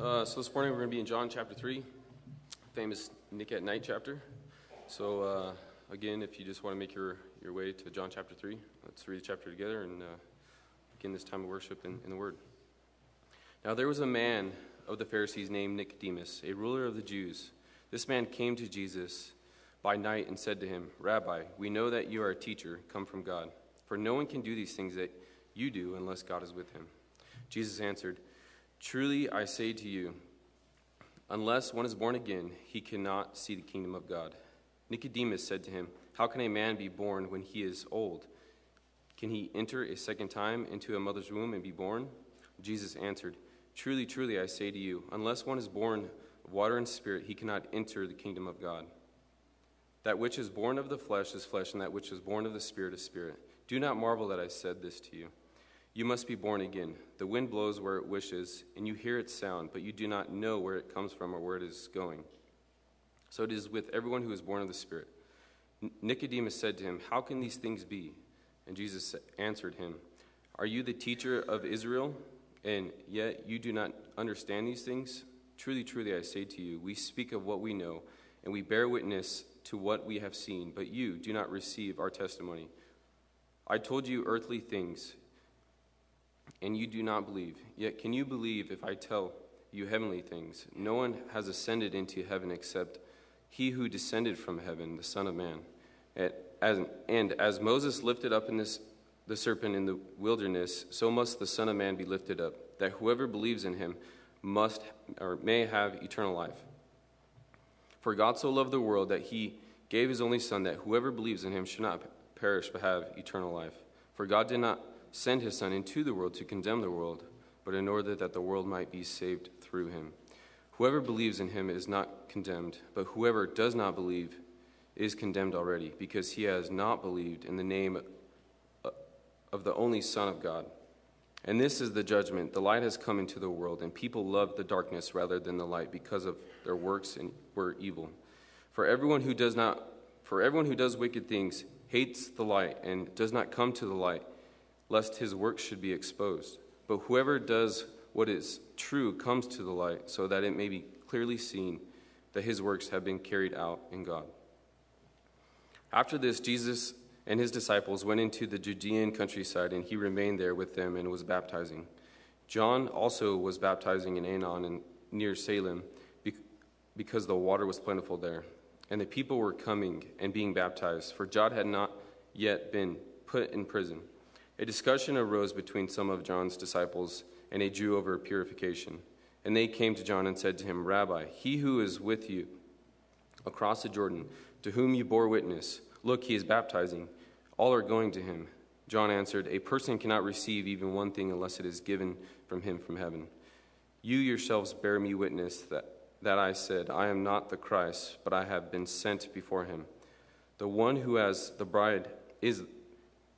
Uh, so this morning we're going to be in John chapter 3, famous Nick at Night chapter. So uh, again, if you just want to make your, your way to John chapter 3, let's read the chapter together and uh, begin this time of worship in, in the Word. Now there was a man of the Pharisees named Nicodemus, a ruler of the Jews. This man came to Jesus by night and said to him, Rabbi, we know that you are a teacher come from God, for no one can do these things that you do unless God is with him. Jesus answered, Truly I say to you, unless one is born again, he cannot see the kingdom of God. Nicodemus said to him, How can a man be born when he is old? Can he enter a second time into a mother's womb and be born? Jesus answered, Truly, truly, I say to you, unless one is born of water and spirit, he cannot enter the kingdom of God. That which is born of the flesh is flesh, and that which is born of the spirit is spirit. Do not marvel that I said this to you. You must be born again. The wind blows where it wishes, and you hear its sound, but you do not know where it comes from or where it is going. So it is with everyone who is born of the Spirit. Nicodemus said to him, How can these things be? And Jesus answered him, Are you the teacher of Israel, and yet you do not understand these things? Truly, truly, I say to you, we speak of what we know, and we bear witness to what we have seen, but you do not receive our testimony. I told you earthly things and you do not believe. Yet can you believe if I tell you heavenly things? No one has ascended into heaven except he who descended from heaven, the Son of Man. And as Moses lifted up in this, the serpent in the wilderness, so must the Son of Man be lifted up, that whoever believes in him must or may have eternal life. For God so loved the world that he gave his only Son, that whoever believes in him should not perish but have eternal life. For God did not sent his Son into the world to condemn the world, but in order that the world might be saved through him. Whoever believes in him is not condemned, but whoever does not believe is condemned already, because he has not believed in the name uh, of the only Son of God. And this is the judgment the light has come into the world, and people love the darkness rather than the light because of their works and were evil. For everyone who does not for everyone who does wicked things hates the light and does not come to the light lest his works should be exposed. But whoever does what is true comes to the light, so that it may be clearly seen that his works have been carried out in God. After this, Jesus and his disciples went into the Judean countryside, and he remained there with them and was baptizing. John also was baptizing in Aenon and near Salim, because the water was plentiful there. And the people were coming and being baptized, for John had not yet been put in prison. A discussion arose between some of John's disciples and a Jew over purification. And they came to John and said to him, Rabbi, he who is with you across the Jordan, to whom you bore witness, look, he is baptizing. All are going to him. John answered, A person cannot receive even one thing unless it is given from him from heaven. You yourselves bear me witness that, that I said, I am not the Christ, but I have been sent before him. The one who has the bride is,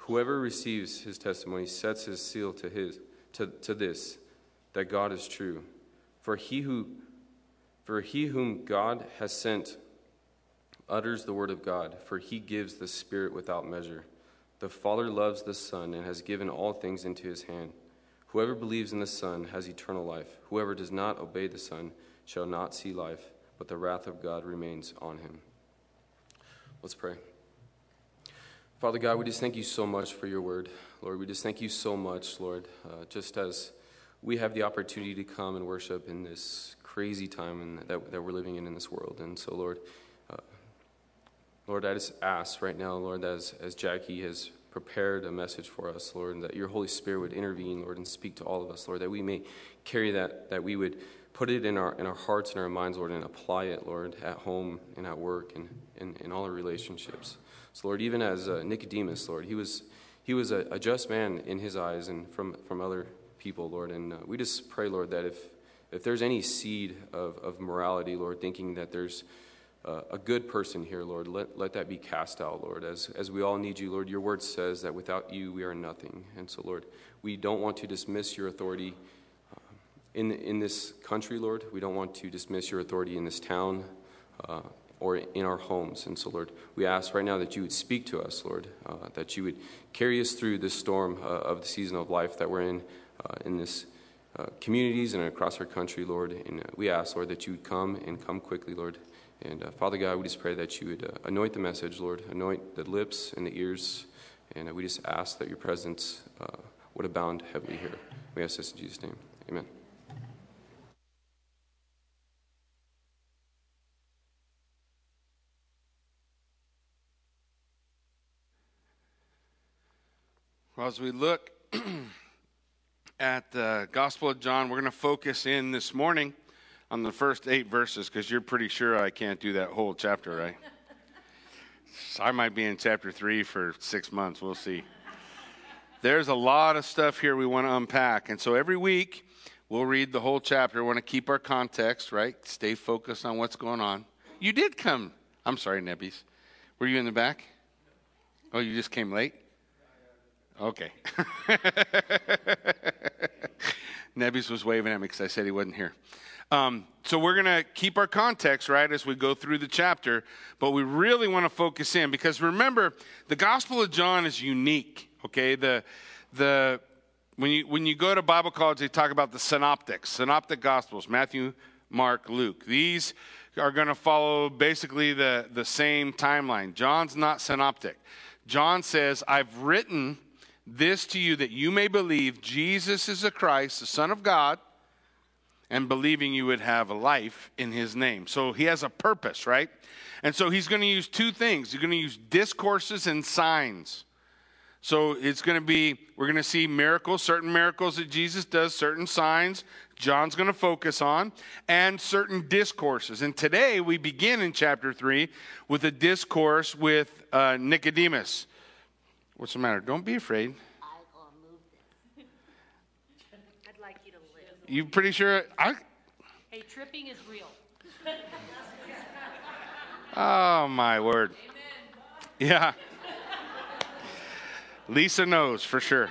Whoever receives his testimony sets his seal to his to, to this, that God is true. For he who for he whom God has sent utters the word of God, for he gives the Spirit without measure. The Father loves the Son and has given all things into his hand. Whoever believes in the Son has eternal life. Whoever does not obey the Son shall not see life, but the wrath of God remains on him. Let's pray. Father God, we just thank you so much for your word. Lord, we just thank you so much, Lord, uh, just as we have the opportunity to come and worship in this crazy time in, that, that we're living in in this world. And so, Lord, uh, Lord, I just ask right now, Lord, as, as Jackie has prepared a message for us, Lord, that your Holy Spirit would intervene, Lord, and speak to all of us, Lord, that we may carry that, that we would put it in our, in our hearts and our minds, Lord, and apply it, Lord, at home and at work and in, all our relationships. So, Lord, even as uh, Nicodemus, Lord, he was, he was a, a, just man in his eyes and from, from other people, Lord. And uh, we just pray, Lord, that if, if there's any seed of, of morality, Lord, thinking that there's uh, a good person here, Lord, let, let that be cast out, Lord. As, as we all need you, Lord, your word says that without you we are nothing. And so, Lord, we don't want to dismiss your authority in, in this country, Lord. We don't want to dismiss your authority in this town uh, or in our homes. And so, Lord, we ask right now that you would speak to us, Lord, uh, that you would carry us through this storm uh, of the season of life that we're in, uh, in this uh, communities and across our country, Lord. And uh, we ask, Lord, that you would come and come quickly, Lord. And Father God, we just pray that you would anoint the message, Lord, anoint the lips and the ears. And we just ask that your presence would abound heavily here. We ask this in Jesus' name. Amen. Well, as we look at the Gospel of John, we're going to focus in this morning on the first eight verses because you're pretty sure I can't do that whole chapter, right? I might be in chapter three for six months. We'll see. There's a lot of stuff here we want to unpack. And so every week, we'll read the whole chapter. We want to keep our context, right? Stay focused on what's going on. You did come. I'm sorry, Nebbies. Were you in the back? Oh, you just came late? Okay. Nebbies was waving at me because I said he wasn't here. Um, so we're going to keep our context, right, as we go through the chapter, but we really want to focus in because remember, the Gospel of John is unique, okay? The, the, when, you, when you go to Bible college, they talk about the synoptics, synoptic Gospels, Matthew, Mark, Luke. These are going to follow basically the, the same timeline. John's not synoptic. John says, I've written this to you that you may believe Jesus is the Christ, the Son of God, and believing you would have a life in his name. So he has a purpose, right? And so he's going to use two things. He's going to use discourses and signs. So it's going to be, we're going to see miracles, certain miracles that Jesus does, certain signs John's going to focus on, and certain discourses. And today we begin in chapter 3 with a discourse with uh, Nicodemus. What's the matter? Don't be afraid. I'd like you to live. You pretty sure? I... Hey, tripping is real. oh, my word. Amen. Yeah. Lisa knows for sure.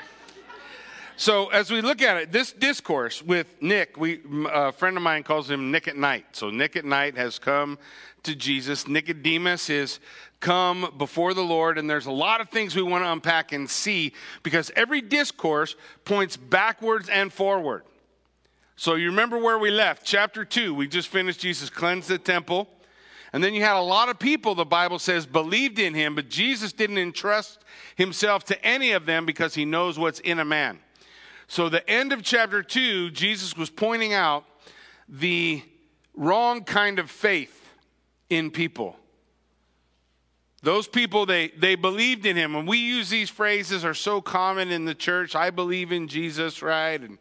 So as we look at it, this discourse with Nick, we a friend of mine calls him Nick at Night. So Nick at Night has come to Jesus. Nicodemus is come before the Lord, and there's a lot of things we want to unpack and see because every discourse points backwards and forward. So you remember where we left? Chapter 2, we just finished Jesus cleansed the temple. And then you had a lot of people, the Bible says, believed in him, but Jesus didn't entrust himself to any of them because he knows what's in a man. So, the end of chapter 2, Jesus was pointing out the wrong kind of faith in people. Those people, they, they believed in him. And we use these phrases are so common in the church. I believe in Jesus, right? And,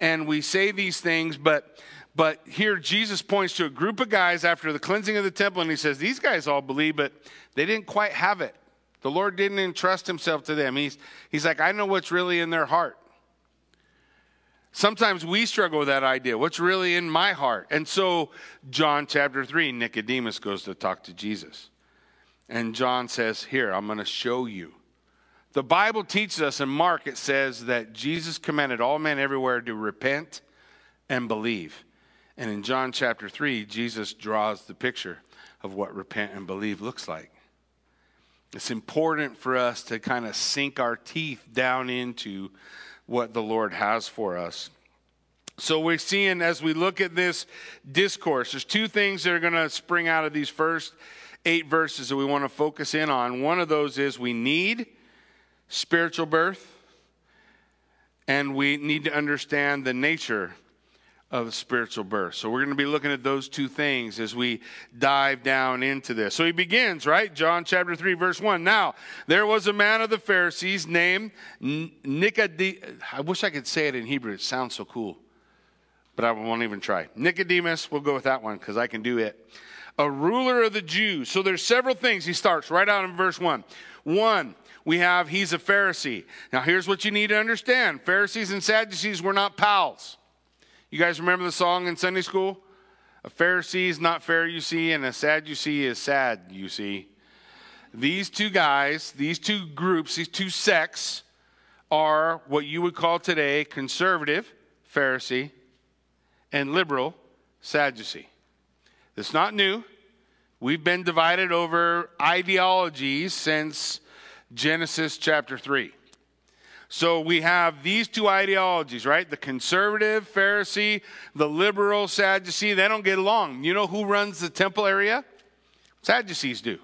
and we say these things, but, but here Jesus points to a group of guys after the cleansing of the temple, and he says, These guys all believe, but they didn't quite have it. The Lord didn't entrust himself to them. He's, he's like, I know what's really in their heart. Sometimes we struggle with that idea. What's really in my heart? And so, John chapter 3, Nicodemus goes to talk to Jesus. And John says, Here, I'm going to show you. The Bible teaches us in Mark, it says that Jesus commanded all men everywhere to repent and believe. And in John chapter 3, Jesus draws the picture of what repent and believe looks like. It's important for us to kind of sink our teeth down into what the Lord has for us. So we're seeing as we look at this discourse, there's two things that are going to spring out of these first eight verses that we want to focus in on. One of those is we need spiritual birth, and we need to understand the nature of spiritual birth. So we're going to be looking at those two things as we dive down into this. So he begins, right? John chapter 3 verse 1. Now, there was a man of the Pharisees named Nicodemus. I wish I could say it in Hebrew. It sounds so cool. But I won't even try. Nicodemus, we'll go with that one because I can do it. A ruler of the Jews. So there's several things. He starts right out in verse 1. One, we have he's a Pharisee. Now here's what you need to understand. Pharisees and Sadducees were not pals. You guys remember the song in Sunday school? A Pharisee is not fair, you see, and a Sadducee is sad, you see. These two guys, these two groups, these two sects are what you would call today conservative, Pharisee, and liberal, Sadducee. It's not new. We've been divided over ideologies since Genesis chapter 3. So we have these two ideologies, right? The conservative Pharisee, the liberal Sadducee, they don't get along. You know who runs the temple area? Sadducees do.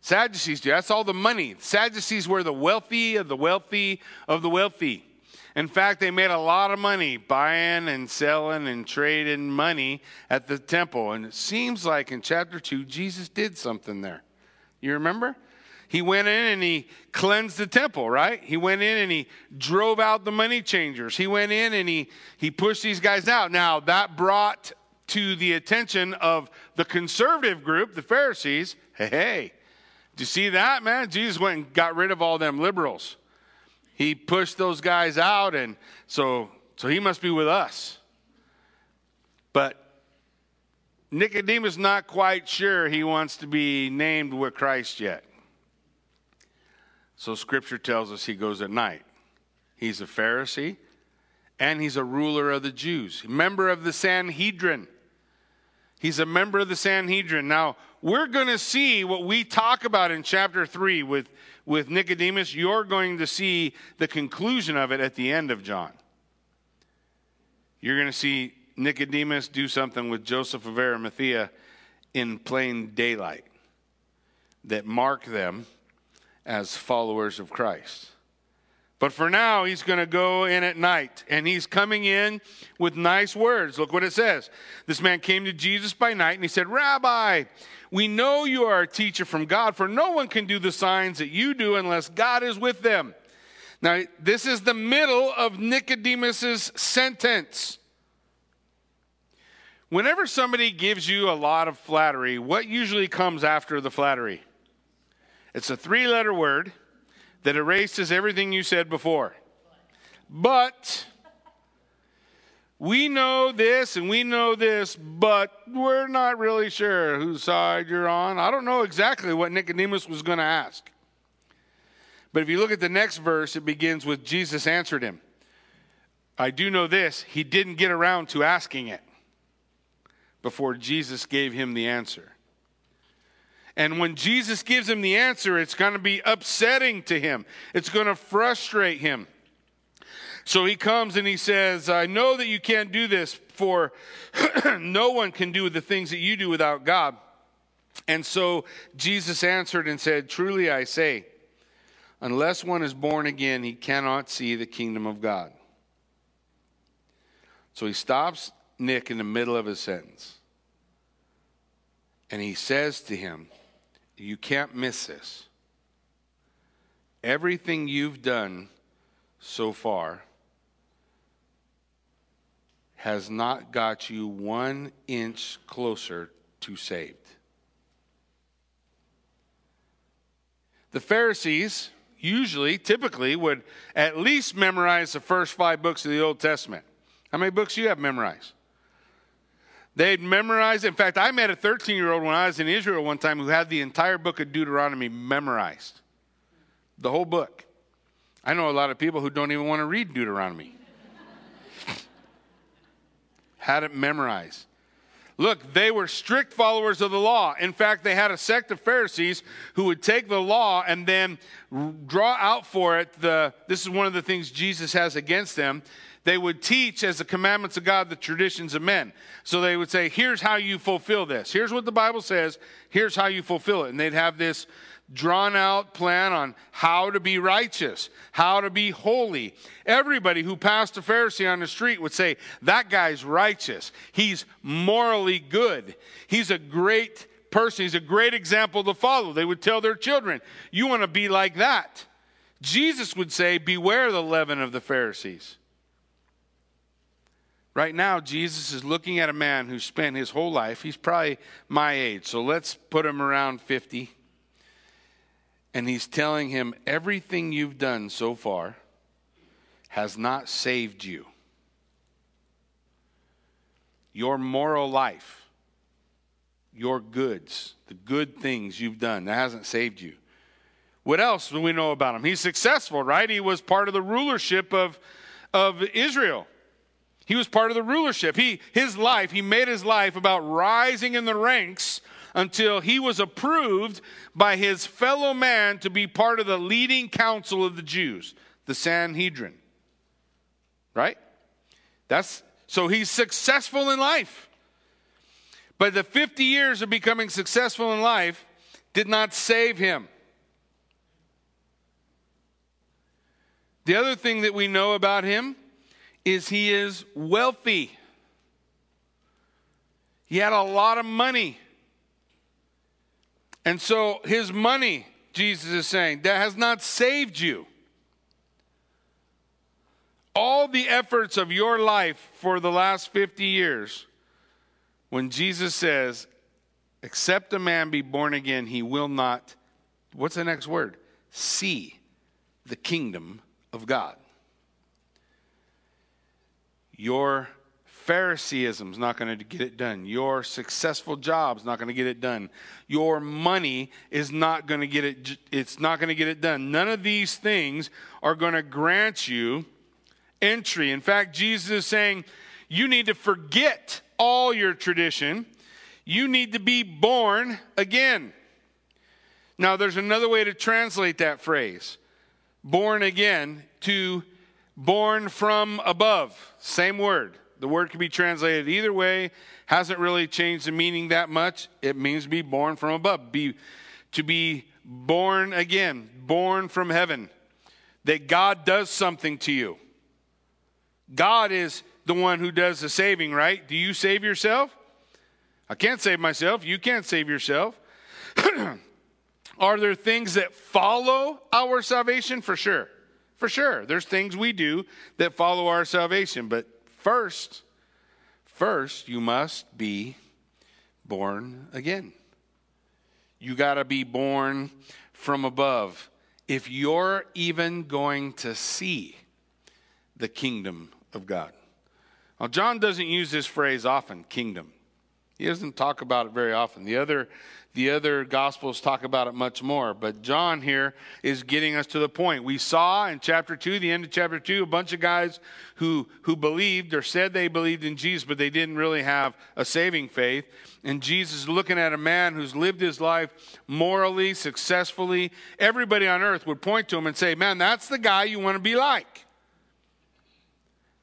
Sadducees do. That's all the money. Sadducees were the wealthy of the wealthy of the wealthy. In fact, they made a lot of money buying and selling and trading money at the temple. And it seems like in chapter 2, Jesus did something there. You remember? He went in and he cleansed the temple, right? He went in and he drove out the money changers. He went in and he, he pushed these guys out. Now, that brought to the attention of the conservative group, the Pharisees, hey, hey, do you see that, man? Jesus went and got rid of all them liberals. He pushed those guys out, and so, so he must be with us. But Nicodemus not quite sure he wants to be named with Christ yet. So scripture tells us he goes at night. He's a Pharisee and he's a ruler of the Jews, member of the Sanhedrin. He's a member of the Sanhedrin. Now, we're going to see what we talk about in chapter 3 with, with Nicodemus. You're going to see the conclusion of it at the end of John. You're going to see Nicodemus do something with Joseph of Arimathea in plain daylight that mark them as followers of Christ. But for now, he's going to go in at night, and he's coming in with nice words. Look what it says. This man came to Jesus by night, and he said, Rabbi, we know you are a teacher from God, for no one can do the signs that you do unless God is with them. Now, this is the middle of Nicodemus's sentence. Whenever somebody gives you a lot of flattery, what usually comes after the flattery? It's a three letter word that erases everything you said before. But we know this and we know this, but we're not really sure whose side you're on. I don't know exactly what Nicodemus was going to ask. But if you look at the next verse, it begins with Jesus answered him. I do know this, he didn't get around to asking it before Jesus gave him the answer. And when Jesus gives him the answer, it's going to be upsetting to him, it's going to frustrate him. So he comes and he says, I know that you can't do this, for no one can do the things that you do without God. And so Jesus answered and said, Truly I say, unless one is born again, he cannot see the kingdom of God. So he stops Nick in the middle of his sentence. And he says to him, you can't miss this. Everything you've done so far has not got you one inch closer to saved. The Pharisees usually, typically, would at least memorize the first five books of the Old Testament. How many books do you have memorized? They'd memorize. In fact, I met a 13 year old when I was in Israel one time who had the entire book of Deuteronomy memorized. The whole book. I know a lot of people who don't even want to read Deuteronomy. had it memorized. Look, they were strict followers of the law. In fact, they had a sect of Pharisees who would take the law and then draw out for it the this is one of the things Jesus has against them they would teach as the commandments of God the traditions of men. So they would say, here's how you fulfill this. Here's what the Bible says. Here's how you fulfill it. And they'd have this drawn out plan on how to be righteous, how to be holy. Everybody who passed a Pharisee on the street would say, that guy's righteous. He's morally good. He's a great person. He's a great example to follow. They would tell their children, you want to be like that. Jesus would say, beware the leaven of the Pharisees. Right now, Jesus is looking at a man who spent his whole life, he's probably my age, so let's put him around 50. And he's telling him, everything you've done so far has not saved you. your moral life, your goods, the good things you've done. That hasn't saved you. What else do we know about him? He's successful, right? He was part of the rulership of, of Israel. He was part of the rulership. He, his life, he made his life about rising in the ranks until he was approved by his fellow man to be part of the leading council of the Jews, the Sanhedrin. Right? That's so he's successful in life. But the 50 years of becoming successful in life did not save him. The other thing that we know about him is he is wealthy. He had a lot of money. And so his money, Jesus is saying, that has not saved you. All the efforts of your life for the last 50 years, when Jesus says, except a man be born again, he will not, what's the next word? See the kingdom of God. Your Phariseeism is not going to get it done. Your successful job is not going to get it done. Your money is not going to get it it's not going to get it done. None of these things are going to grant you entry. In fact, Jesus is saying you need to forget all your tradition. You need to be born again. Now, there's another way to translate that phrase born again to born from above. Same word. The word can be translated either way. Hasn't really changed the meaning that much. It means be born from above. Be to be born again, born from heaven. That God does something to you. God is the one who does the saving, right? Do you save yourself? I can't save myself. You can't save yourself. Are there things that follow our salvation? For sure. For sure. There's things we do that follow our salvation. But first, first, you must be born again. You got to be born from above. If you're even going to see the kingdom of God. Now, John doesn't use this phrase often, kingdom. He doesn't talk about it very often. The other the other gospels talk about it much more, but John here is getting us to the point. We saw in chapter 2, the end of chapter 2, a bunch of guys who, who believed or said they believed in Jesus, but they didn't really have a saving faith. And Jesus is looking at a man who's lived his life morally, successfully. Everybody on earth would point to him and say, Man, that's the guy you want to be like.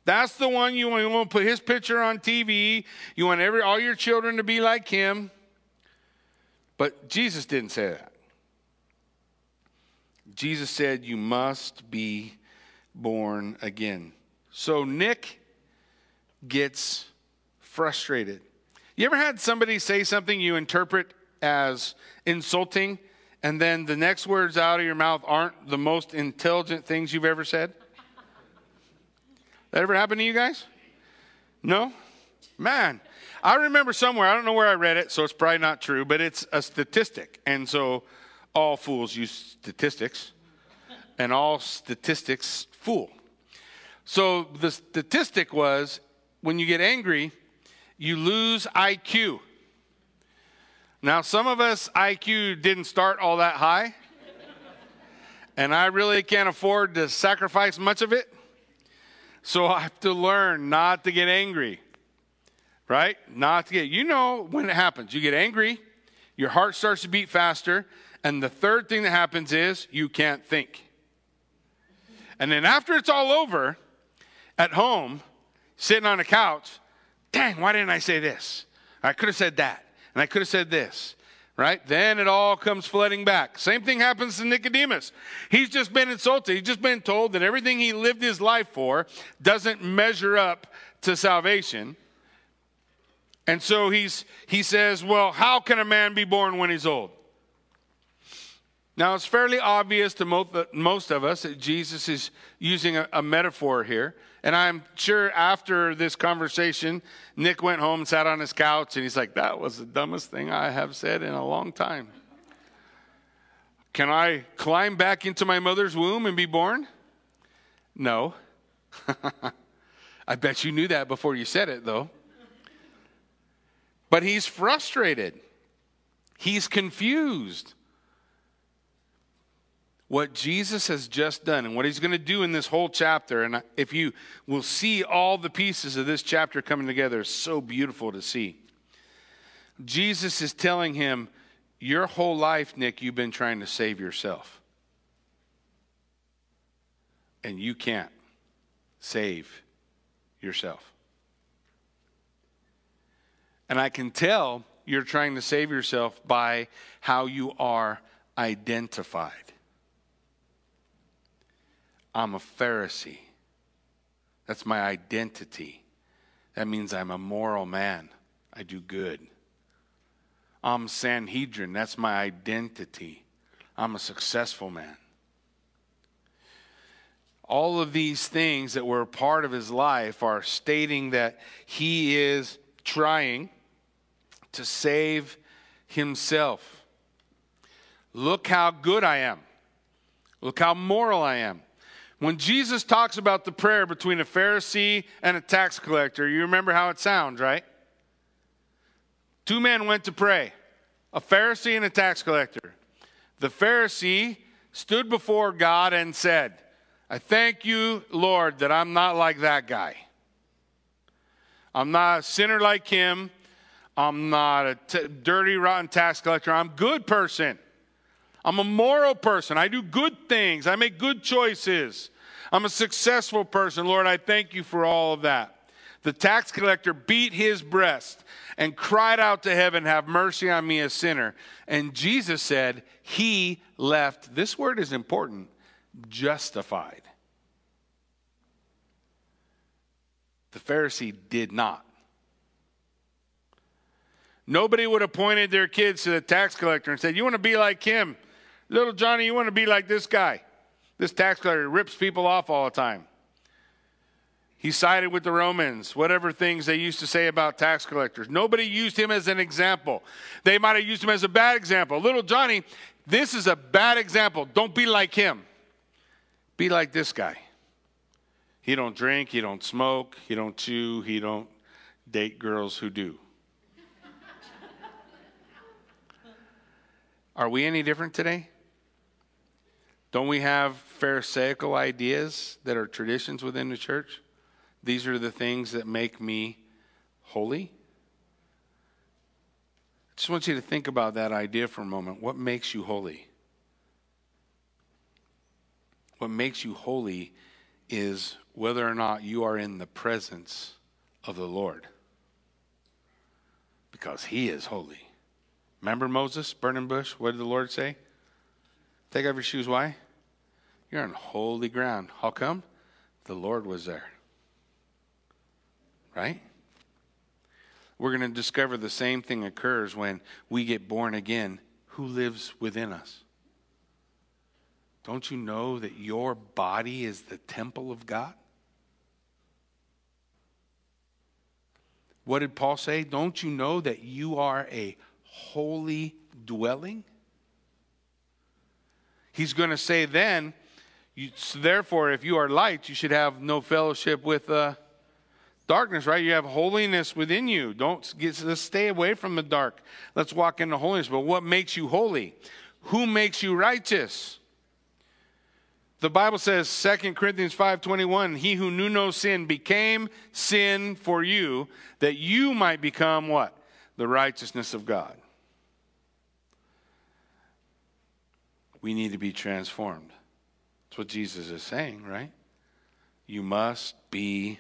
That's the one you want, you want to put his picture on TV. You want every, all your children to be like him. But Jesus didn't say that. Jesus said, You must be born again. So Nick gets frustrated. You ever had somebody say something you interpret as insulting, and then the next words out of your mouth aren't the most intelligent things you've ever said? That ever happened to you guys? No? Man, I remember somewhere, I don't know where I read it, so it's probably not true, but it's a statistic. And so all fools use statistics, and all statistics fool. So the statistic was when you get angry, you lose IQ. Now, some of us IQ didn't start all that high, and I really can't afford to sacrifice much of it. So I have to learn not to get angry right? Not to get, you know when it happens. You get angry, your heart starts to beat faster, and the third thing that happens is you can't think. And then after it's all over, at home, sitting on a couch, dang, why didn't I say this? I could have said that, and I could have said this. Right? Then it all comes flooding back. Same thing happens to Nicodemus. He's just been insulted. He's just been told that everything he lived his life for doesn't measure up to salvation. And so he's, he says, Well, how can a man be born when he's old? Now, it's fairly obvious to most of us that Jesus is using a, a, metaphor here. And I'm sure after this conversation, Nick went home and sat on his couch and he's like, That was the dumbest thing I have said in a long time. Can I climb back into my mother's womb and be born? No. I bet you knew that before you said it, though. But he's frustrated, he's confused. What Jesus has just done and what he's going to do in this whole chapter, and if you will see all the pieces of this chapter coming together, is so beautiful to see. Jesus is telling him, Your whole life, Nick, you've been trying to save yourself. And you can't save yourself. And I can tell you're trying to save yourself by how you are identified. I'm a Pharisee. That's my identity. That means I'm a moral man. I do good. I'm Sanhedrin. That's my identity. I'm a successful man. All of these things that were part of his life are stating that he is trying to save himself. Look how good I am. Look how moral I am. When Jesus talks about the prayer between a Pharisee and a tax collector, you remember how it sounds, right? Two men went to pray, a Pharisee and a tax collector. The Pharisee stood before God and said, I thank you, Lord, that I'm not like that guy. I'm not a sinner like him. I'm not a t- dirty, rotten tax collector. I'm a good person. I'm a moral person. I do good things. I make good choices. I'm a successful person. Lord, I thank you for all of that. The tax collector beat his breast and cried out to heaven, Have mercy on me, a sinner. And Jesus said, He left, this word is important, justified. The Pharisee did not. Nobody would have pointed their kids to the tax collector and said, You want to be like him? Little Johnny, you want to be like this guy. This tax collector rips people off all the time. He sided with the Romans, whatever things they used to say about tax collectors. Nobody used him as an example. They might have used him as a bad example. Little Johnny, this is a bad example. Don't be like him. Be like this guy. He don't drink, he don't smoke, he don't chew, he don't date girls who do. Are we any different today? Don't we have Pharisaical ideas that are traditions within the church? These are the things that make me holy. I just want you to think about that idea for a moment. What makes you holy? What makes you holy is whether or not you are in the presence of the Lord. Because He is holy. Remember Moses, burning bush? What did the Lord say? Take off your shoes. Why? You're on holy ground. How come? The Lord was there. Right? We're going to discover the same thing occurs when we get born again. Who lives within us? Don't you know that your body is the temple of God? What did Paul say? Don't you know that you are a holy dwelling? He's going to say then, you, so therefore, if you are light, you should have no fellowship with uh, darkness, right? You have holiness within you. Don't get, let's stay away from the dark. Let's walk into holiness. But what makes you holy? Who makes you righteous? The Bible says 2 Corinthians 5:21, he who knew no sin became sin for you that you might become what? The righteousness of God. we need to be transformed. That's what Jesus is saying, right? You must be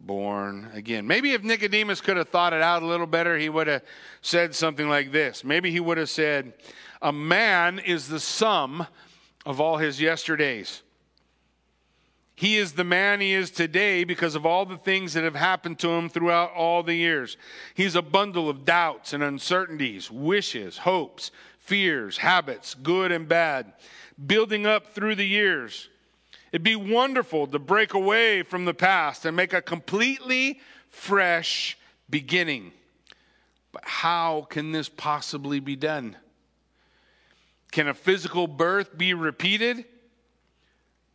born again. Maybe if Nicodemus could have thought it out a little better, he would have said something like this. Maybe he would have said, A man is the sum of all his yesterdays. He is the man he is today because of all the things that have happened to him throughout all the years. He's a bundle of doubts and uncertainties, wishes, hopes, fears, habits, good and bad, building up through the years. It'd be wonderful to break away from the past and make a completely fresh beginning. But how can this possibly be done? Can a physical birth be repeated?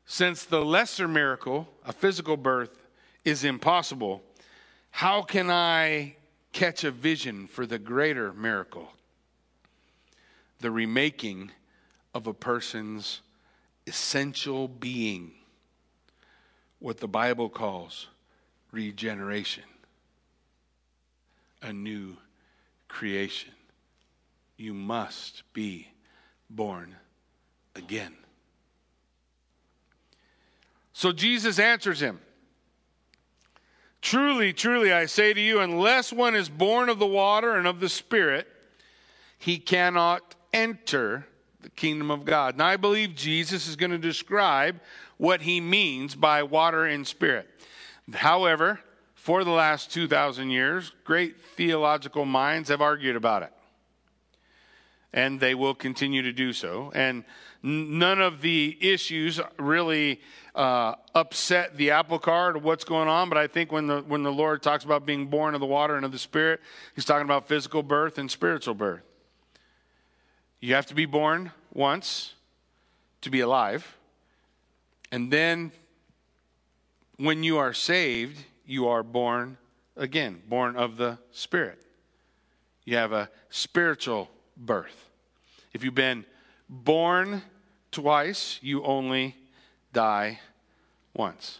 Since the lesser miracle, a physical birth, is impossible, how can I catch a vision for the greater miracle the remaking of a person's essential being, what the Bible calls regeneration, a new creation. You must be born again. So Jesus answers him Truly, truly, I say to you, unless one is born of the water and of the Spirit, he cannot enter the kingdom of God. Now, I believe Jesus is going to describe what he means by water and spirit. However, for the last 2,000 years, great theological minds have argued about it. And they will continue to do so. And none of the issues really uh, upset the apple cart of what's going on. But I think when the, when the Lord talks about being born of the water and of the Spirit, he's talking about physical birth and spiritual birth. You have to be born once to be alive. And then when you are saved, you are born again, born of the Spirit. You have a spiritual birth. If you've been born twice, you only die once.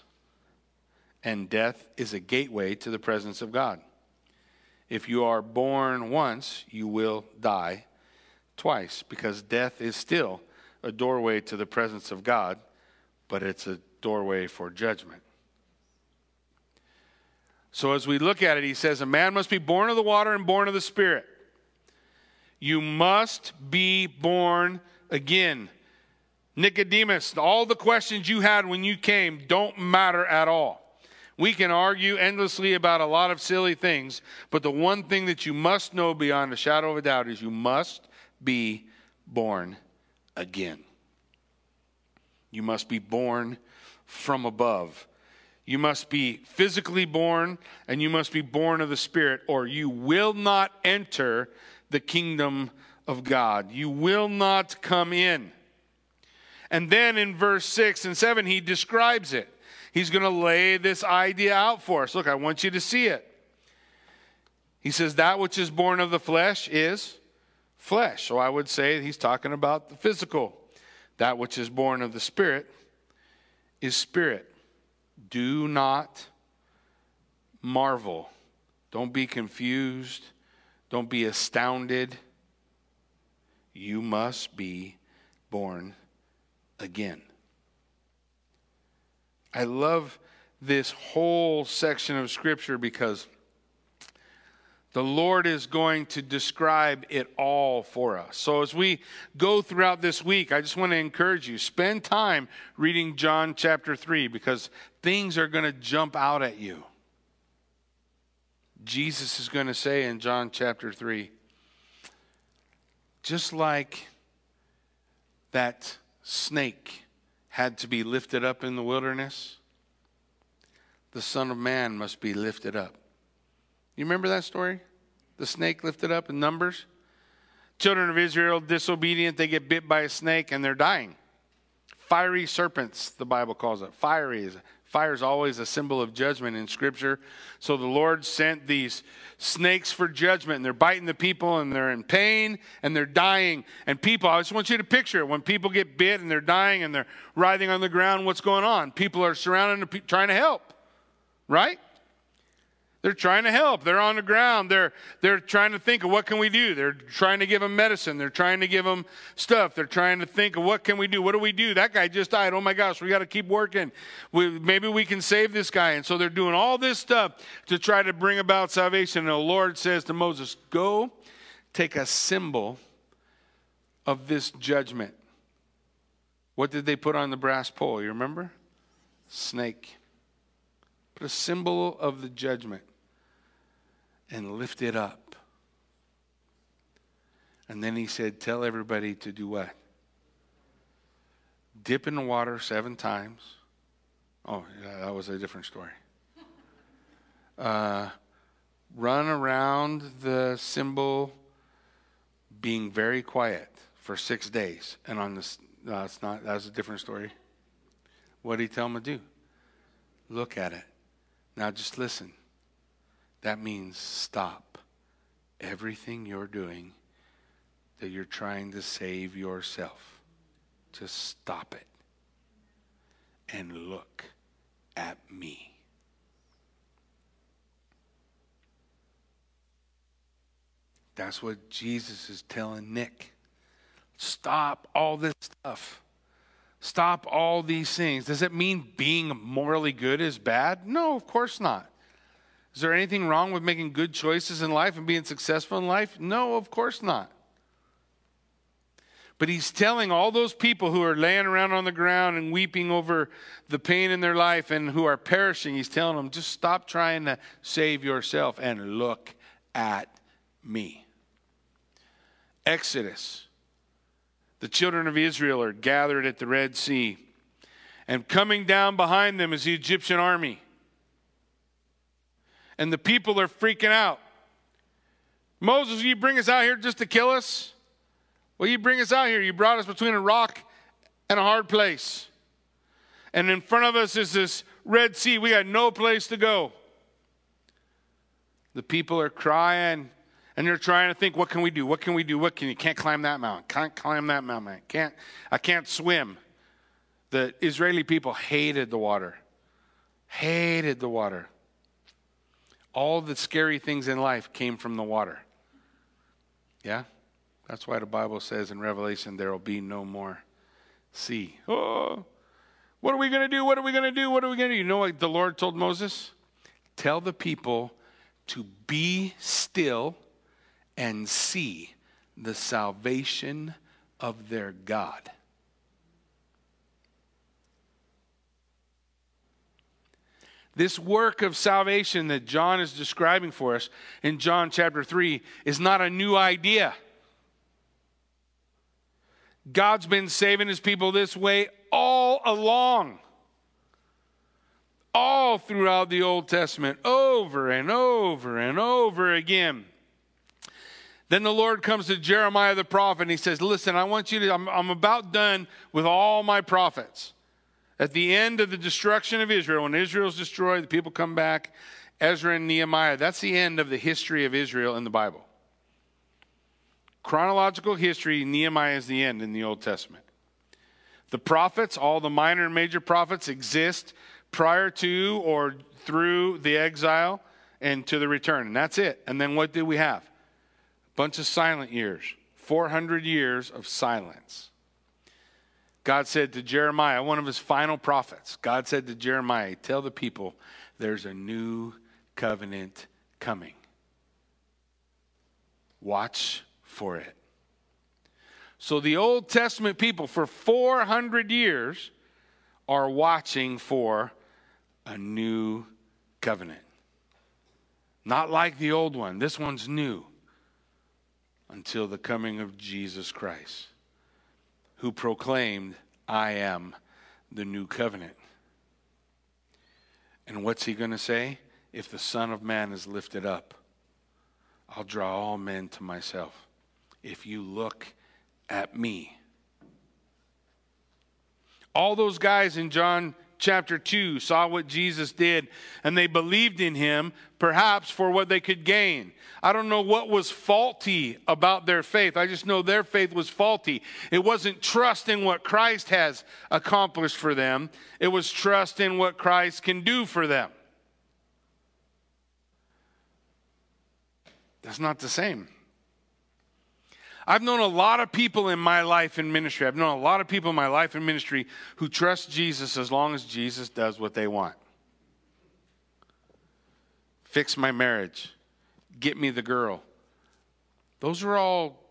And death is a gateway to the presence of God. If you are born once, you will die twice because death is still a doorway to the presence of God, but it's a doorway for judgment. So as we look at it, he says, A man must be born of the water and born of the Spirit. You must be born again. Nicodemus, all the questions you had when you came don't matter at all. We can argue endlessly about a lot of silly things, but the one thing that you must know beyond a shadow of a doubt is you must be born again. You must be born from above. You must be physically born and you must be born of the Spirit, or you will not enter the kingdom of God. You will not come in. And then in verse 6 and 7, he describes it. He's going to lay this idea out for us. Look, I want you to see it. He says, That which is born of the flesh is flesh. So I would say he's talking about the physical. That which is born of the Spirit is spirit. Do not marvel. Don't be confused. Don't be astounded. You must be born again. I love this whole section of Scripture because the Lord is going to describe it all for us. So, as we go throughout this week, I just want to encourage you spend time reading John chapter 3 because things are going to jump out at you. Jesus is going to say in John chapter 3 just like that snake had to be lifted up in the wilderness, the Son of Man must be lifted up. You remember that story? The snake lifted up in Numbers? Children of Israel, disobedient, they get bit by a snake and they're dying. Fiery serpents, the Bible calls it. Fiery Fire is always a symbol of judgment in Scripture. So the Lord sent these snakes for judgment, and they're biting the people, and they're in pain, and they're dying. And people, I just want you to picture it. When people get bit and they're dying and they're writhing on the ground, what's going on? People are surrounding, trying to help, right? They're trying to help. They're on the ground. They're, they're trying to think of what can we do. They're trying to give them medicine. They're trying to give them stuff. They're trying to think of what can we do. What do we do? That guy just died. Oh my gosh, we got to keep working. We, maybe we can save this guy. And so they're doing all this stuff to try to bring about salvation. And the Lord says to Moses, go take a symbol of this judgment. What did they put on the brass pole? You remember? Snake. Put a symbol of the judgment and lift it up. And then he said, Tell everybody to do what? Dip in the water seven times. Oh, yeah, that was a different story. Uh, run around the symbol being very quiet for six days. And on this, no, not, that's a different story. What did he tell him to do? Look at it. Now just listen. That means stop. everything you're doing that you're trying to save yourself. Just stop it and look at me. That's what Jesus is telling Nick. Stop all this stuff. Stop all these things. Does it mean being morally good is bad? No, of course not. Is there anything wrong with making good choices in life and being successful in life? No, of course not. But he's telling all those people who are laying around on the ground and weeping over the pain in their life and who are perishing, he's telling them, just stop trying to save yourself and look at me. Exodus. The children of Israel are gathered at the Red Sea, and coming down behind them is the Egyptian army. And the people are freaking out. Moses, you bring us out here just to kill us? Well, you bring us out here. You brought us between a rock and a hard place. And in front of us is this Red Sea. We got no place to go. The people are crying and they're trying to think, what can we do? What can we do? What can you can't climb that mountain? Can't climb that mountain. Can't I can't swim. The Israeli people hated the water. Hated the water. All the scary things in life came from the water. Yeah? That's why the Bible says in Revelation there will be no more sea. Oh, what are we going to do? What are we going to do? What are we going to do? You know what the Lord told Moses? Tell the people to be still and see the salvation of their God. This work of salvation that John is describing for us in John chapter 3 is not a new idea. God's been saving his people this way all along. All throughout the Old Testament, over and over and over again. Then the Lord comes to Jeremiah the prophet and he says, Listen, I want you to, I'm, I'm about done with all my prophets. At the end of the destruction of Israel, when Israel's destroyed, the people come back, Ezra and Nehemiah, that's the end of the history of Israel in the Bible chronological history, Nehemiah is the end in the Old Testament. The prophets, all the minor and major prophets, exist prior to or through the exile and to the return. And that's it. And then what do we have? A bunch of silent years, 400 years of silence. God said to Jeremiah, one of his final prophets, God said to Jeremiah, Tell the people there's a new covenant coming. Watch for it. So the Old Testament people for 400 years are watching for a new covenant. Not like the old one, this one's new until the coming of Jesus Christ, who proclaimed, I am the new covenant. And what's he going to say? If the Son of Man is lifted up, I'll draw all men to myself if you look at me. All those guys in John chapter 2 saw what Jesus did and they believed in him, perhaps for what they could gain. I don't know what was faulty about their faith. I just know their faith was faulty. It wasn't trust in what Christ has accomplished for them, it was trust in what Christ can do for them. That's not the same. I've known a lot of people in my life in ministry. I've known a lot of people in my life in ministry who trust Jesus as long as Jesus does what they want. Fix my marriage. Get me the girl. Those are all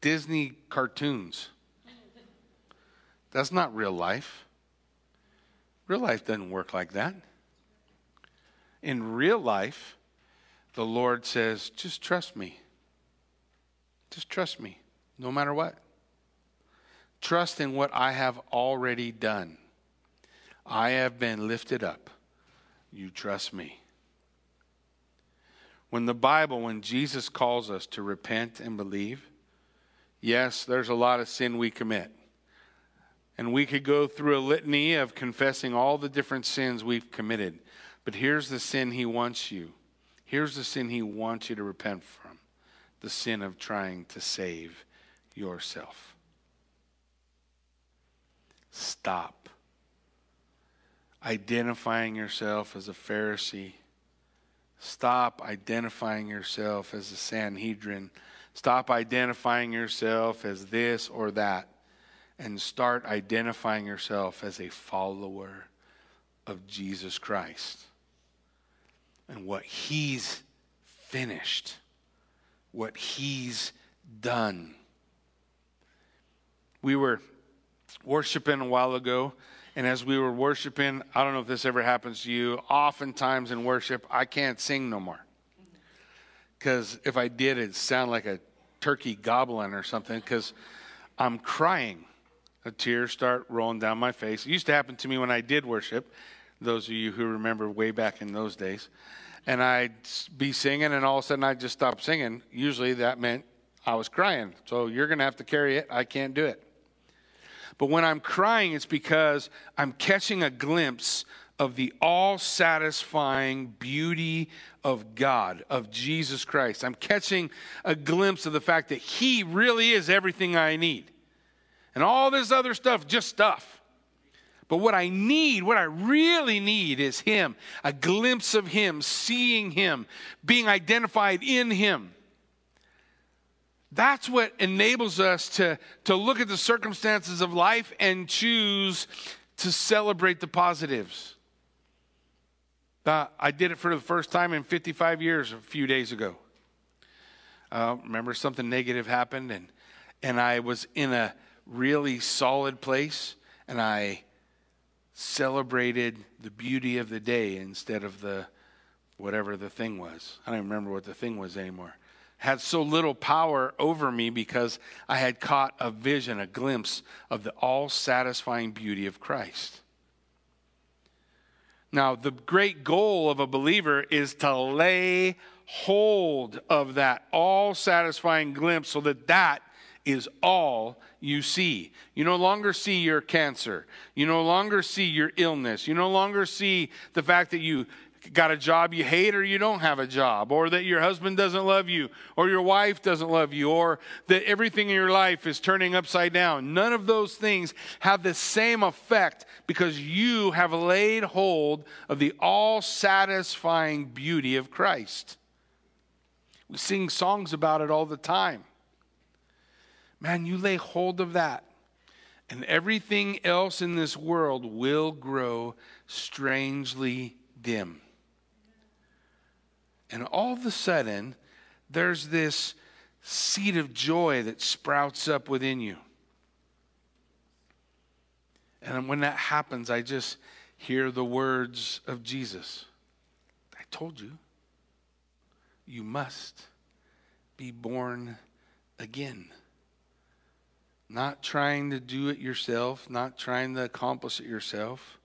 Disney cartoons. That's not real life. Real life doesn't work like that. In real life, the Lord says, just trust me. Just trust me, no matter what. Trust in what I have already done. I have been lifted up. You trust me. When the Bible, when Jesus calls us to repent and believe, yes, there's a lot of sin we commit. And we could go through a litany of confessing all the different sins we've committed. But here's the sin he wants you. Here's the sin he wants you to repent from the sin of trying to save yourself. Stop identifying yourself as a Pharisee. Stop identifying yourself as a Sanhedrin. Stop identifying yourself as this or that. And start identifying yourself as a follower of Jesus Christ and what He's finished, what He's done. We were worshiping a while ago, and as we were worshiping, I don't know if this ever happens to you, oftentimes in worship, I can't sing no more. Because if I did, it'd sound like a turkey gobbling or something, because I'm crying. A tear start rolling down my face. It used to happen to me when I did worship, those of you who remember way back in those days. And I'd be singing, and all of a sudden I'd just stop singing. Usually that meant I was crying. So you're going to have to carry it. I can't do it. But when I'm crying, it's because I'm catching a glimpse of the all satisfying beauty of God, of Jesus Christ. I'm catching a glimpse of the fact that He really is everything I need. And all this other stuff, just stuff. But what I need, what I really need is Him, a glimpse of Him, seeing Him, being identified in Him. That's what enables us to, to look at the circumstances of life and choose to celebrate the positives. Uh, I did it for the first time in 55 years a few days ago. Uh, remember, something negative happened, and, and I was in a really solid place, and I celebrated the beauty of the day instead of the whatever the thing was. I don't remember what the thing was anymore had so little power over me because I had caught a vision, a glimpse of the all satisfying beauty of Christ. Now, the great goal of a believer is to lay hold of that all satisfying glimpse so that that is all you see. You no longer see your cancer. You no longer see your illness. You no longer see the fact that you got a job you hate or you don't have a job, or that your husband doesn't love you, or your wife doesn't love you, or that everything in your life is turning upside down. None of those things have the same effect because you have laid hold of the all satisfying beauty of Christ. We sing songs about it all the time. Man, you lay hold of that, and everything else in this world will grow strangely dim. And all of a sudden, there's this seed of joy that sprouts up within you. And when that happens, I just hear the words of Jesus I told you, you must be born again. Not trying to do it yourself, not trying to accomplish it yourself.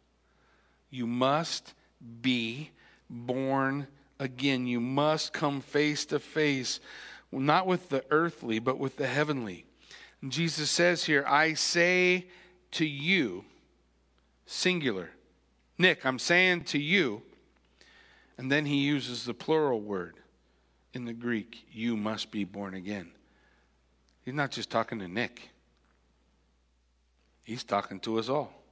You must be born again. You must come face to face, not with the earthly, but with the heavenly. And Jesus says here, I say to you, singular. Nick, I'm saying to you. And then he uses the plural word in the Greek, you must be born again. He's not just talking to Nick, he's talking to us all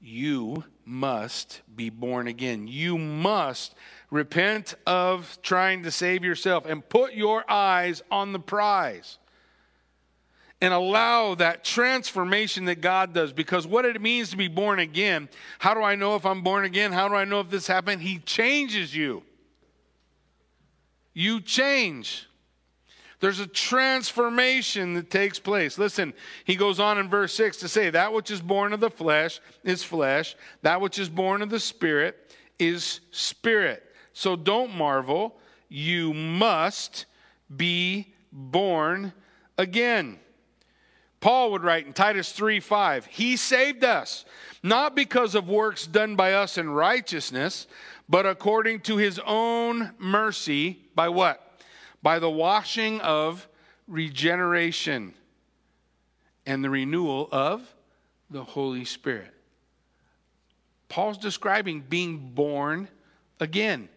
you must be born again. You must repent of trying to save yourself and put your eyes on the prize and allow that transformation that God does. Because what it means to be born again, how do I know if I'm born again? How do I know if this happened? He changes you. You change. There's a transformation that takes place. Listen, he goes on in verse 6 to say, That which is born of the flesh is flesh, that which is born of the spirit is spirit. So don't marvel, you must be born again. Paul would write in Titus 3 5, He saved us, not because of works done by us in righteousness, but according to his own mercy, by what? By the washing of regeneration and the renewal of the Holy Spirit. Paul's describing being born again.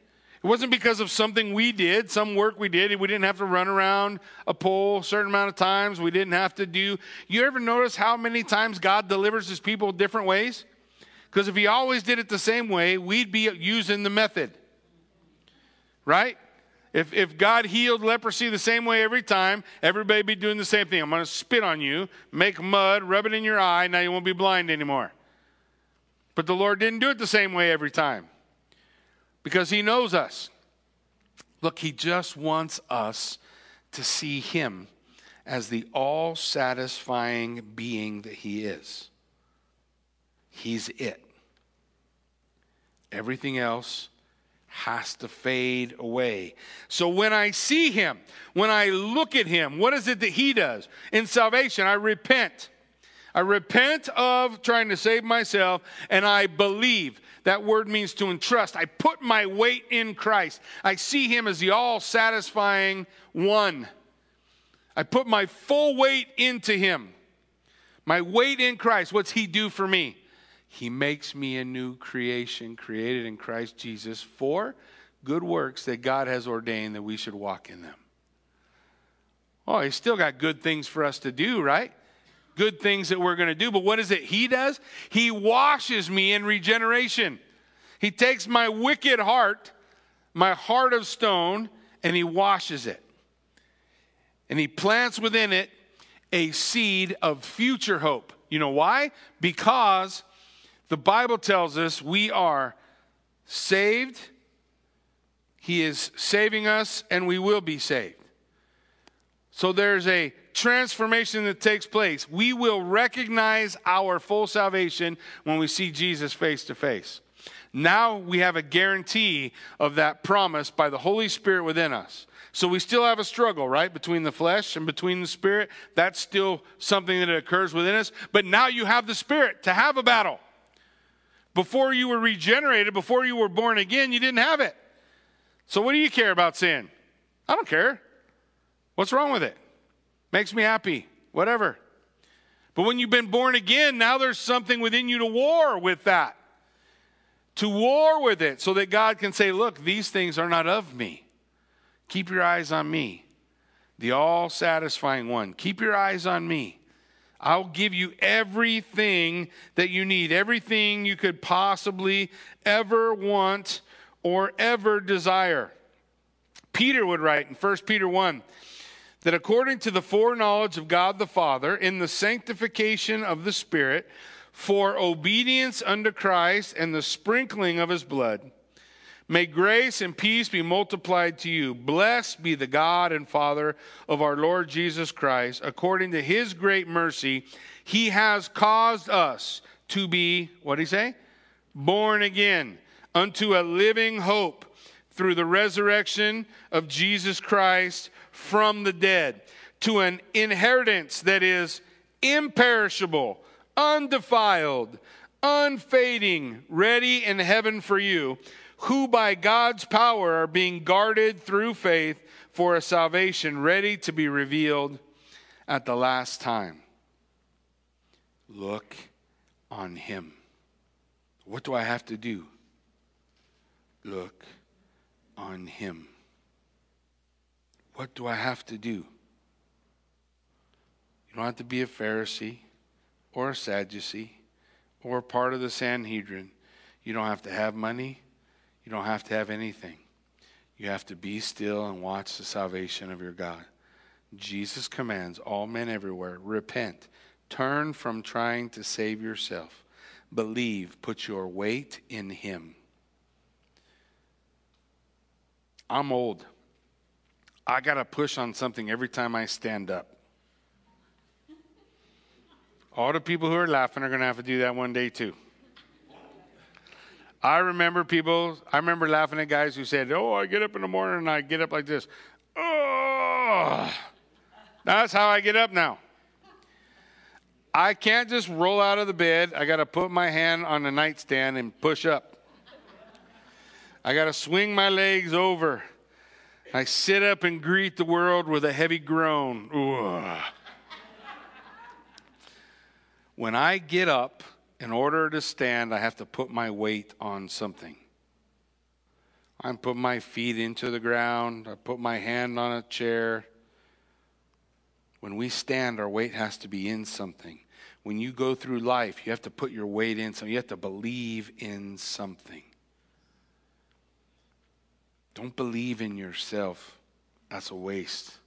It wasn't because of something we did, some work we did. We didn't have to run around a pole a certain amount of times. We didn't have to do. You ever notice how many times God delivers his people different ways? Because if he always did it the same way, we'd be using the method. Right? If, if God healed leprosy the same way every time, everybody be doing the same thing. I'm going to spit on you, make mud, rub it in your eye, now you won't be blind anymore. But the Lord didn't do it the same way every time because He knows us. Look, He just wants us to see Him as the all satisfying being that He is. He's it. Everything else has to fade away. So when I see Him, when I look at Him, what is it that He does? In salvation, I repent. I repent of trying to save myself and I believe. That word means to entrust. I put my weight in Christ. I see him as the all satisfying one. I put my full weight into him. My weight in Christ. What's he do for me? He makes me a new creation created in Christ Jesus for good works that God has ordained that we should walk in them. Oh, he's still got good things for us to do, right? good things that we're going to do. But what is it he does? He washes me in regeneration. He takes my wicked heart, my heart of stone, and he washes it. And he plants within it a seed of future hope. You know why? Because the Bible tells us we are saved, he is saving us, and we will be saved. So there's a transformation that takes place. We will recognize our full salvation when we see Jesus face to face. Now we have a guarantee of that promise by the Holy Spirit within us. So we still have a struggle, right, between the flesh and between the spirit. That's still something that occurs within us. But now you have the spirit to have a battle. Before you were regenerated, before you were born again, you didn't have it. So what do you care about sin? I don't care. What's wrong with it? Makes me happy, whatever. But when you've been born again, now there's something within you to war with that. To war with it so that God can say, Look, these things are not of me. Keep your eyes on me, the all satisfying one. Keep your eyes on me. I'll give you everything that you need, everything you could possibly ever want or ever desire. Peter would write in 1 Peter 1 that according to the foreknowledge of God the Father, in the sanctification of the Spirit, for obedience unto Christ and the sprinkling of his blood, may grace and peace be multiplied to you. Blessed be the God and Father of our Lord Jesus Christ. According to his great mercy, he has caused us to be, what did he say? Born again unto a living hope through the resurrection of Jesus Christ from the dead to an inheritance that is imperishable, undefiled, unfading, ready in heaven for you, who by God's power are being guarded through faith for a salvation ready to be revealed at the last time. Look on him. What do I have to do? Look on him. What do I have to do? You don't have to be a Pharisee or a Sadducee or part of the Sanhedrin. You don't have to have money. You don't have to have anything. You have to be still and watch the salvation of your God. Jesus commands all men everywhere repent, turn from trying to save yourself, believe, put your weight in Him. I'm old. I got to push on something every time I stand up. All the people who are laughing are going to have to do that one day too. I remember people, I remember laughing at guys who said, Oh, I get up in the morning and I get up like this. Oh, that's how I get up now. I can't just roll out of the bed. I got to put my hand on the nightstand and push up. I got to swing my legs over. I sit up and greet the world with a heavy groan. Ugh. When I get up, in order to stand, I have to put my weight on something. I put my feet into the ground. I put my hand on a chair. When we stand, our weight has to be in something. When you go through life, you have to put your weight in something. You have to believe in something. Don't believe in yourself. That's a waste.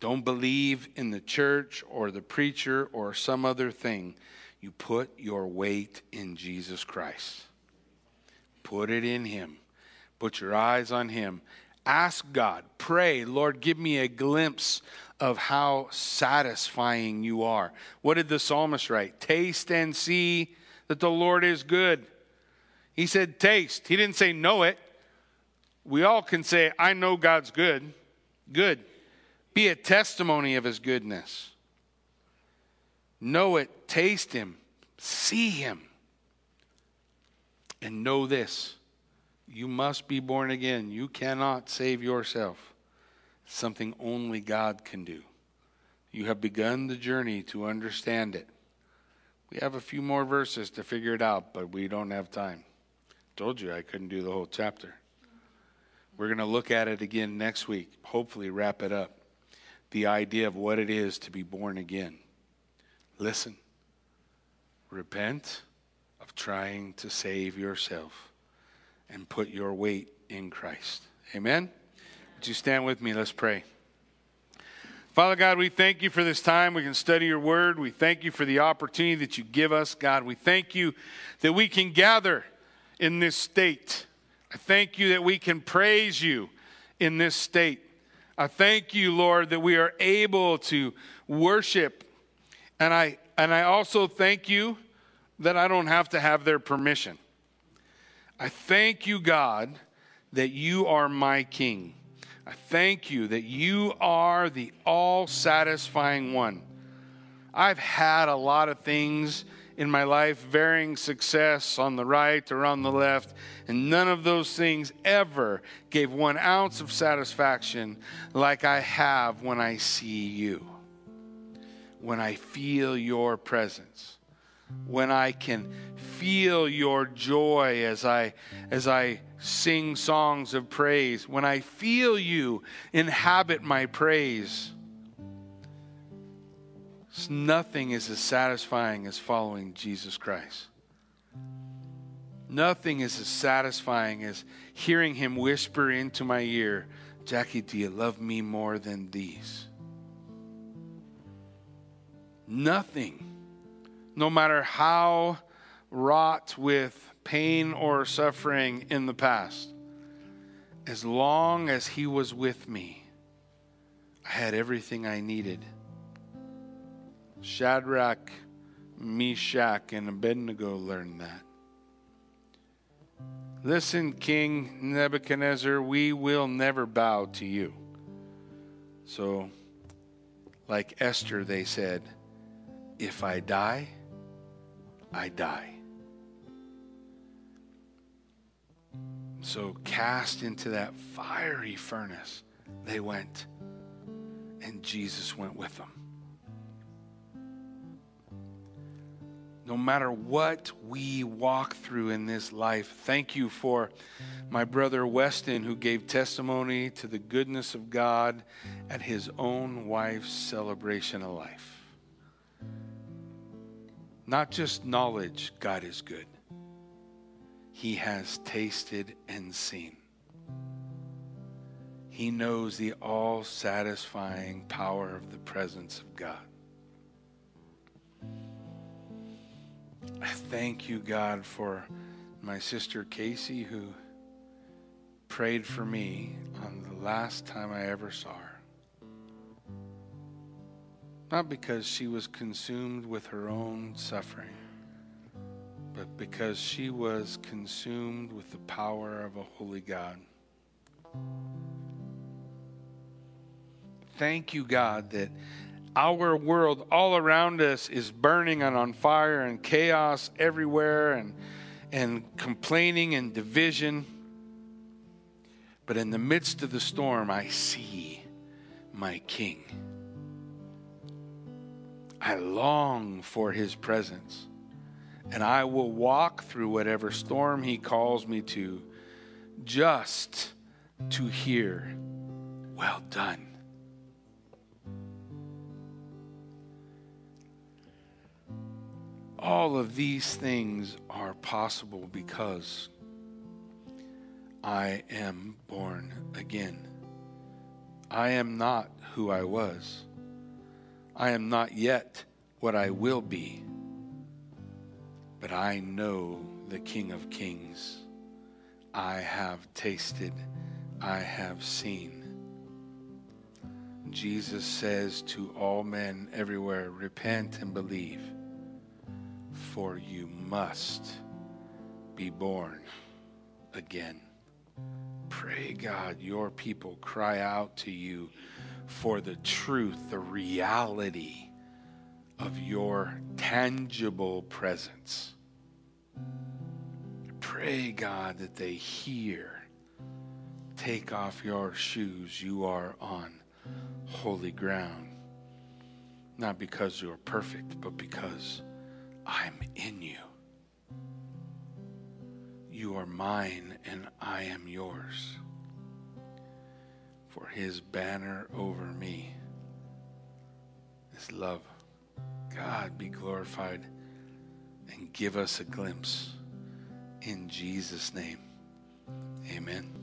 Don't believe in the church or the preacher or some other thing. You put your weight in Jesus Christ. Put it in Him. Put your eyes on Him. Ask God. Pray, Lord, give me a glimpse of how satisfying you are. What did the psalmist write? Taste and see that the Lord is good. He said, taste. He didn't say know it. We all can say, I know God's good. Good. Be a testimony of his goodness. Know it, taste him, see him. And know this you must be born again. You cannot save yourself. Something only God can do. You have begun the journey to understand it. We have a few more verses to figure it out, but we don't have time. Told you I couldn't do the whole chapter. We're going to look at it again next week, hopefully, wrap it up. The idea of what it is to be born again. Listen, repent of trying to save yourself and put your weight in Christ. Amen? Would you stand with me? Let's pray. Father God, we thank you for this time. We can study your word. We thank you for the opportunity that you give us, God. We thank you that we can gather in this state I thank you that we can praise you in this state. I thank you, Lord, that we are able to worship. And I, and I also thank you that I don't have to have their permission. I thank you, God, that you are my King. I thank you that you are the all satisfying one. I've had a lot of things in my life, varying success on the right or on the left, and none of those things ever gave one ounce of satisfaction like I have when I see you, when I feel your presence. When I can feel your joy as I as I sing songs of praise, when I feel you inhabit my praise, Nothing is as satisfying as following Jesus Christ. Nothing is as satisfying as hearing him whisper into my ear, Jackie, do you love me more than these? Nothing, no matter how wrought with pain or suffering in the past, as long as he was with me, I had everything I needed. Shadrach, Meshach, and Abednego learned that. Listen, King Nebuchadnezzar, we will never bow to you. So, like Esther, they said, If I die, I die. So, cast into that fiery furnace, they went, and Jesus went with them. No matter what we walk through in this life. Thank you for my brother Weston, who gave testimony to the goodness of God at his own wife's celebration of life. Not just knowledge, God is good, he has tasted and seen. He knows the all satisfying power of the presence of God. I thank you, God, for my sister Casey who prayed for me on the last time I ever saw her. Not because she was consumed with her own suffering, but because she was consumed with the power of a holy God. Thank you, God, that our world all around us is burning and on fire and chaos everywhere and, and complaining and division. But in the midst of the storm, I see my King. I long for his presence. And I will walk through whatever storm he calls me to just to hear, Well done. All of these things are possible because I am born again. I am not who I was. I am not yet what I will be. But I know the King of Kings. I have tasted, I have seen. Jesus says to all men everywhere, Repent and believe, for you must be born again. Pray, God, your people cry out to you for the truth, the reality of your tangible presence. Pray, God, that they hear. Take off your shoes. You are on holy ground. Not because you're perfect, but because I'm in you. You are mine and I am yours. For his banner over me is love. God be glorified and give us a glimpse. In Jesus' name, amen.